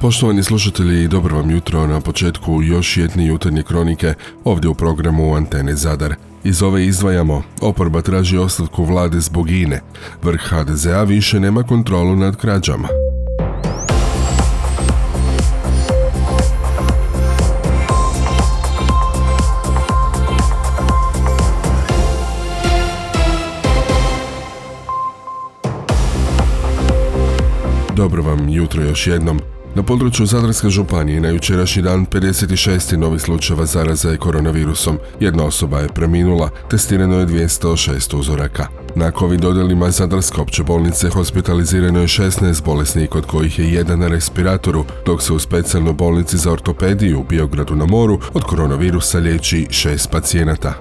Poštovani slušatelji, dobro vam jutro na početku još jedne jutarnje kronike ovdje u programu Antene Zadar. Iz ove izdvajamo, oporba traži ostavku vlade zbog INE. Vrh HDZ-a više nema kontrolu nad krađama. Dobro vam jutro još jednom. Na području Zadarske županije na jučerašnji dan 56. novi slučajeva zaraza je koronavirusom. Jedna osoba je preminula, testirano je 206 uzoraka. Na COVID dodelima Zadarske opće bolnice hospitalizirano je 16 bolesnika od kojih je jedan na respiratoru, dok se u specijalnoj bolnici za ortopediju u Biogradu na moru od koronavirusa liječi šest pacijenata.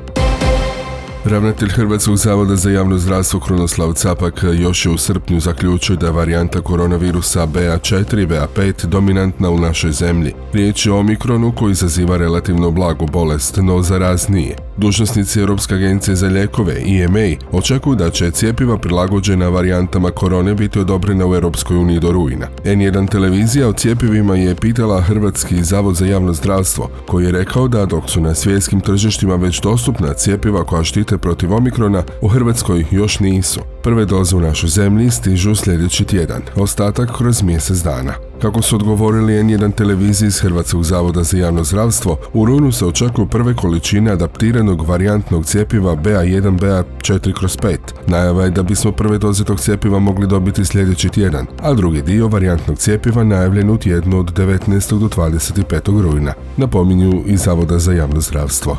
Ravnatelj Hrvatskog zavoda za javno zdravstvo Krunoslav Capak još je u srpnju zaključio da je varijanta koronavirusa BA4 i BA5 dominantna u našoj zemlji. Riječ je o omikronu koji izaziva relativno blagu bolest, no zaraznije. Dužnosnici Europske agencije za lijekove EMA očekuju da će cijepiva prilagođena varijantama korone biti odobrena u Europskoj uniji do rujna. N1 televizija o cijepivima je pitala Hrvatski zavod za javno zdravstvo, koji je rekao da dok su na svjetskim tržištima već dostupna cijepiva koja štite protiv omikrona, u Hrvatskoj još nisu. Prve doze u našoj zemlji stižu sljedeći tjedan, ostatak kroz mjesec dana. Kako su odgovorili N1 televiziji iz Hrvatskog zavoda za javno zdravstvo, u rujnu se očekuju prve količine adaptiranog varijantnog cjepiva BA1 BA4 kroz 5. Najava je da bismo prve doze tog cjepiva mogli dobiti sljedeći tjedan, a drugi dio varijantnog cjepiva najavljen u tjednu od 19. do 25. rujna, napominju iz Zavoda za javno zdravstvo.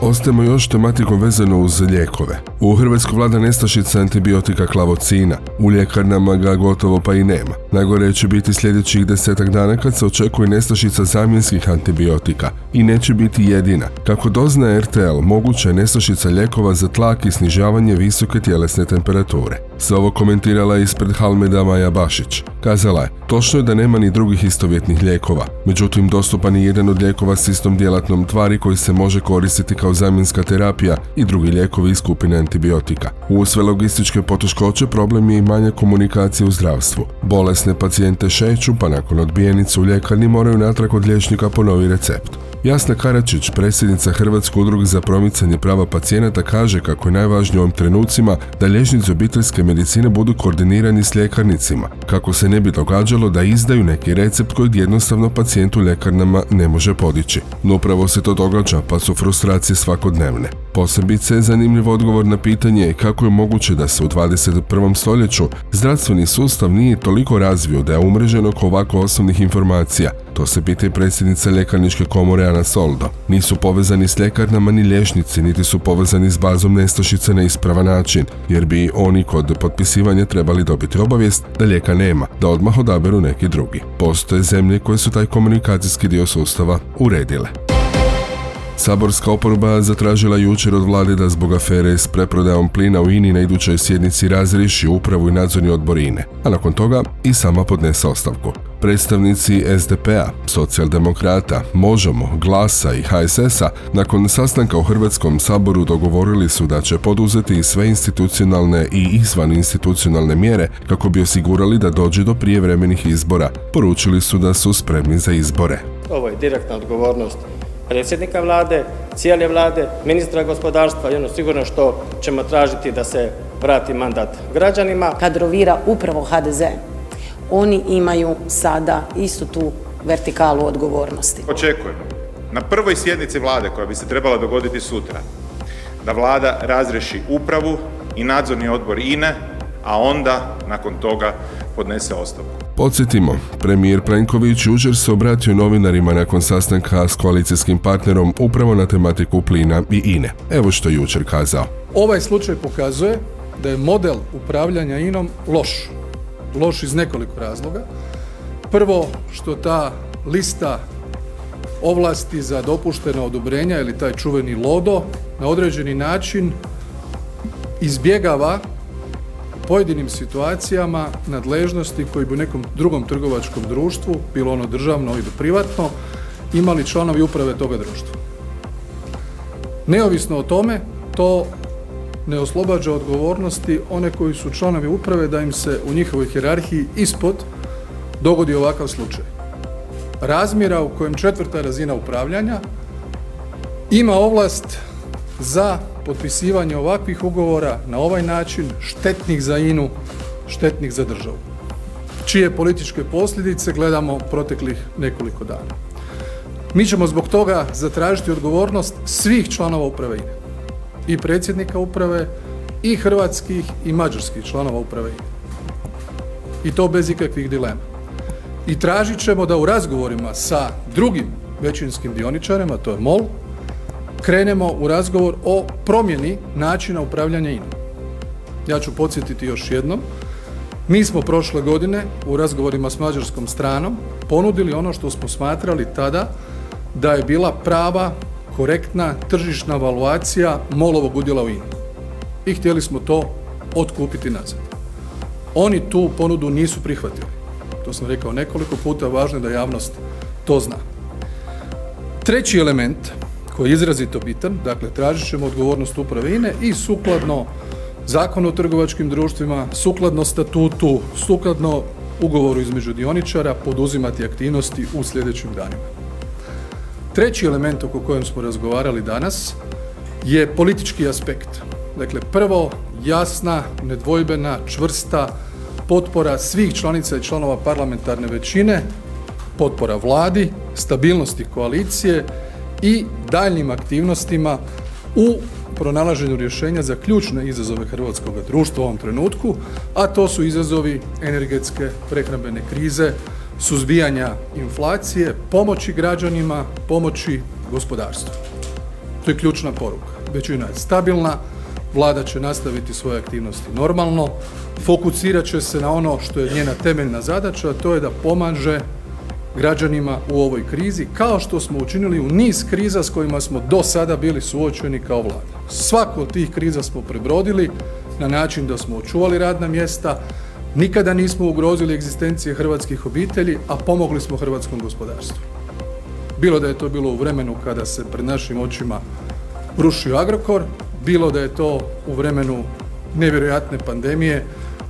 Ostajemo još tematikom vezano uz lijekove. U Hrvatskoj vlada nestašica antibiotika klavocina. U ljekarnama ga gotovo pa i nema. Najgore će biti sljedećih desetak dana kad se očekuje nestašica zamjenskih antibiotika. I neće biti jedina. Kako dozna RTL, moguća je nestašica lijekova za tlak i snižavanje visoke tjelesne temperature. Sve ovo komentirala ispred Halmeda Maja Bašić. Kazala je, točno je da nema ni drugih istovjetnih lijekova. Međutim, dostupan je jedan od lijekova s istom djelatnom tvari koji se može koristiti kao zamjenska terapija i drugi lijekovi iz skupine antibiotika. U sve logističke poteškoće problem je i manja komunikacije u zdravstvu. Bolesne pacijente šeću, pa nakon odbijenice u ljekarni moraju natrag od liječnika po novi recept. Jasna Karačić, predsjednica Hrvatske udruge za promicanje prava pacijenata, kaže kako je najvažnije u ovim trenucima da liječnici obiteljske medicine budu koordinirani s ljekarnicima, kako se ne bi događalo da izdaju neki recept kojeg jednostavno pacijent u ljekarnama ne može podići. No upravo se to događa, pa su frustracije svakodnevne. Posebice je zanimljiv odgovor na pitanje kako je moguće da se u 21. stoljeću zdravstveni sustav nije toliko razvio da je umrežen oko ovako osnovnih informacija. To se pita i predsjednica ljekarničke komore Ana Soldo. Nisu povezani s ljekarnama ni liječnici, niti su povezani s bazom nestašice na ispravan način, jer bi oni kod potpisivanja trebali dobiti obavijest da lijeka nema, da odmah odaberu neki drugi. Postoje zemlje koje su taj komunikacijski dio sustava uredile. Saborska oporba zatražila jučer od vlade da zbog afere s preprodajom plina u INI na idućoj sjednici razriši upravu i nadzorni odbor INE, a nakon toga i sama podnese ostavku. Predstavnici SDP-a, socijaldemokrata, Možemo, Glasa i HSS-a nakon sastanka u Hrvatskom saboru dogovorili su da će poduzeti sve institucionalne i izvan institucionalne mjere kako bi osigurali da dođe do prijevremenih izbora. Poručili su da su spremni za izbore. Ovo je direktna odgovornost predsjednika vlade, cijele vlade, ministra gospodarstva i ono sigurno što ćemo tražiti da se vrati mandat građanima. Kadrovira upravo HDZ. Oni imaju sada istu tu vertikalu odgovornosti. Očekujem na prvoj sjednici vlade koja bi se trebala dogoditi sutra da vlada razreši upravu i nadzorni odbor INE, a onda nakon toga podnese ostavku. Podsjetimo, premijer Plenković jučer se obratio novinarima nakon sastanka s koalicijskim partnerom upravo na tematiku plina i INE. Evo što je jučer kazao. Ovaj slučaj pokazuje da je model upravljanja INom loš. Loš iz nekoliko razloga. Prvo, što ta lista ovlasti za dopuštena odobrenja ili taj čuveni lodo na određeni način izbjegava pojedinim situacijama nadležnosti koji bi u nekom drugom trgovačkom društvu, bilo ono državno ili privatno, imali članovi uprave toga društva. Neovisno o tome, to ne oslobađa odgovornosti one koji su članovi uprave da im se u njihovoj hjerarhiji ispod dogodi ovakav slučaj razmjera u kojem četvrta razina upravljanja ima ovlast za potpisivanje ovakvih ugovora na ovaj način štetnih za INU, štetnih za državu, čije političke posljedice gledamo proteklih nekoliko dana. Mi ćemo zbog toga zatražiti odgovornost svih članova uprave INE i predsjednika uprave i hrvatskih i mađarskih članova uprave INE. I to bez ikakvih dilema. I tražit ćemo da u razgovorima sa drugim većinskim dioničarima, to je MOL, krenemo u razgovor o promjeni načina upravljanja INA. Ja ću podsjetiti još jednom, mi smo prošle godine u razgovorima s mađarskom stranom ponudili ono što smo smatrali tada da je bila prava, korektna tržišna valuacija molovog udjela u INA. I htjeli smo to otkupiti nazad. Oni tu ponudu nisu prihvatili. To sam rekao nekoliko puta, važno je da javnost to zna. Treći element koji je izrazito bitan, dakle tražit ćemo odgovornost uprave INE i sukladno Zakonu o trgovačkim društvima, sukladno statutu, sukladno ugovoru između dioničara poduzimati aktivnosti u sljedećim danima. Treći element oko kojem smo razgovarali danas je politički aspekt. Dakle, prvo jasna, nedvojbena, čvrsta potpora svih članica i članova parlamentarne većine, potpora vladi, stabilnosti koalicije i daljnjim aktivnostima u pronalaženju rješenja za ključne izazove hrvatskog društva u ovom trenutku, a to su izazovi energetske prehrambene krize, suzbijanja inflacije, pomoći građanima, pomoći gospodarstvu. To je ključna poruka. Većina je stabilna, vlada će nastaviti svoje aktivnosti normalno, fokusirat će se na ono što je njena temeljna zadaća, a to je da pomaže građanima u ovoj krizi, kao što smo učinili u niz kriza s kojima smo do sada bili suočeni kao vlada. Svaku od tih kriza smo prebrodili na način da smo očuvali radna mjesta, nikada nismo ugrozili egzistencije hrvatskih obitelji, a pomogli smo hrvatskom gospodarstvu. Bilo da je to bilo u vremenu kada se pred našim očima rušio Agrokor, bilo da je to u vremenu nevjerojatne pandemije,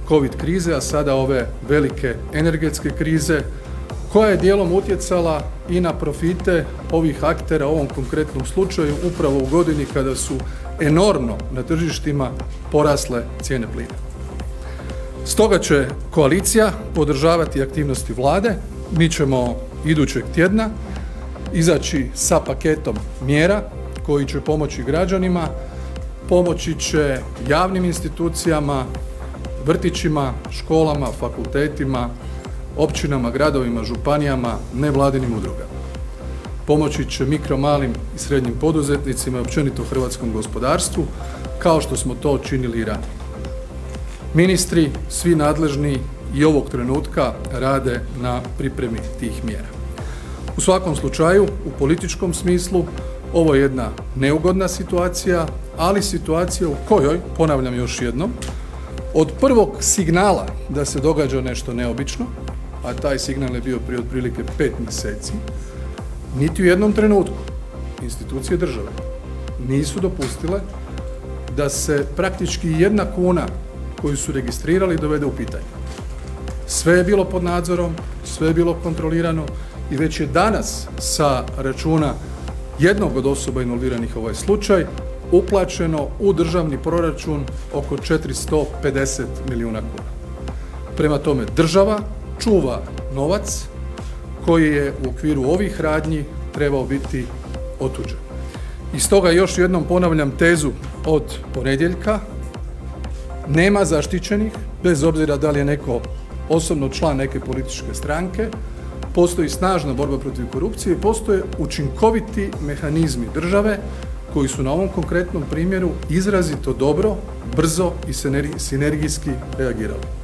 covid krize, a sada ove velike energetske krize, koja je dijelom utjecala i na profite ovih aktera u ovom konkretnom slučaju upravo u godini kada su enormno na tržištima porasle cijene plina. Stoga će koalicija podržavati aktivnosti vlade. Mi ćemo idućeg tjedna izaći sa paketom mjera koji će pomoći građanima, pomoći će javnim institucijama, vrtićima, školama, fakultetima, općinama, gradovima, županijama, nevladinim udrugama. Pomoći će mikro, malim i srednjim poduzetnicima i općenito hrvatskom gospodarstvu, kao što smo to činili i ranije. Ministri, svi nadležni i ovog trenutka rade na pripremi tih mjera. U svakom slučaju, u političkom smislu, ovo je jedna neugodna situacija, ali situacija u kojoj, ponavljam još jednom, od prvog signala da se događa nešto neobično, a taj signal je bio prije otprilike pet mjeseci, niti u jednom trenutku institucije države nisu dopustile da se praktički jedna kuna koju su registrirali dovede u pitanje. Sve je bilo pod nadzorom, sve je bilo kontrolirano i već je danas sa računa jednog od osoba involviranih u ovaj slučaj uplaćeno u državni proračun oko 450 milijuna kuna. Prema tome država čuva novac koji je u okviru ovih radnji trebao biti otuđen. I stoga još jednom ponavljam tezu od ponedjeljka, nema zaštićenih, bez obzira da li je neko osobno član neke političke stranke, postoji snažna borba protiv korupcije i postoje učinkoviti mehanizmi države koji su na ovom konkretnom primjeru izrazito dobro, brzo i sinergijski reagirali.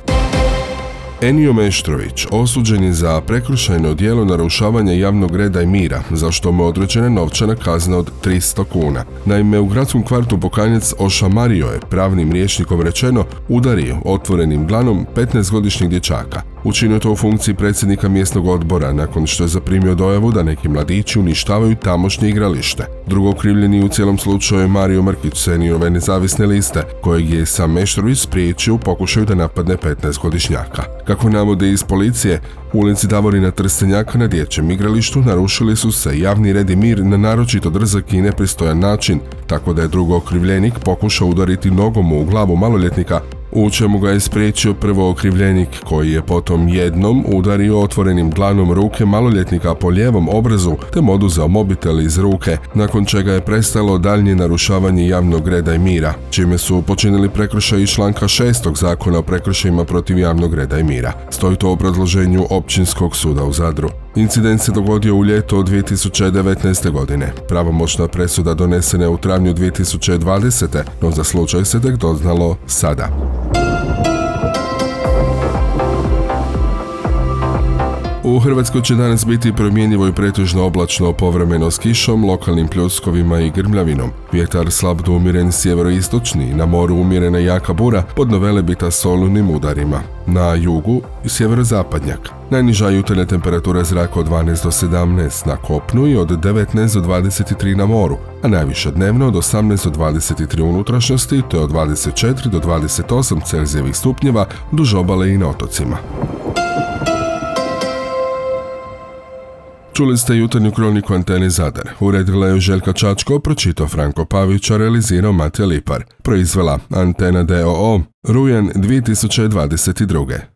Enio Meštrović osuđen je za prekršajno djelo narušavanja javnog reda i mira, za što mu je određena novčana kazna od 300 kuna. Naime, u gradskom kvartu Bokanjac ošamario je, pravnim rječnikom rečeno, udario otvorenim glanom 15-godišnjeg dječaka. Učinio to u funkciji predsjednika mjesnog odbora nakon što je zaprimio dojavu da neki mladići uništavaju tamošnje igralište. Drugo okrivljeni u cijelom slučaju je Mario Mrkić seniorove nezavisne liste, kojeg je sam Meštrović spriječio u pokušaju da napadne 15-godišnjaka. Kako navode iz policije, u ulici Davorina Trstenjaka na dječjem igralištu narušili su se javni red i mir na naročito drzak i nepristojan način, tako da je drugo okrivljenik pokušao udariti nogom u glavu maloljetnika u čemu ga je spriječio prvo okrivljenik koji je potom jednom udario otvorenim dlanom ruke maloljetnika po lijevom obrazu te mu oduzeo mobitel iz ruke, nakon čega je prestalo daljnje narušavanje javnog reda i mira, čime su počinili prekršaj iz članka 6. zakona o prekršajima protiv javnog reda i mira. Stoji to u obrazloženju Općinskog suda u Zadru. Incident se dogodio u ljeto 2019. godine. Pravomoćna presuda donesena je u travnju 2020. no za slučaj se tek doznalo sada. U Hrvatskoj će danas biti promjenjivo i pretežno oblačno povremeno s kišom, lokalnim pljuskovima i grmljavinom. Vjetar slab do umjeren sjeveroistočni, na moru umjerena jaka bura, pod novelebita soludnim udarima. Na jugu sjeverozapadnjak. Najniža jutarnja temperatura zraka od 12 do 17 na kopnu i od 19 do 23 na moru, a najviše dnevno od 18 do 23 unutrašnjosti te od 24 do 28 Celzijevih stupnjeva duž obale i na otocima. Čuli ste jutarnju kroniku Antene Zadar. Uredila je Željka Čačko, pročitao Franko Pavić, a realizirao Mate Lipar. Proizvela Antena DOO, rujan 2022.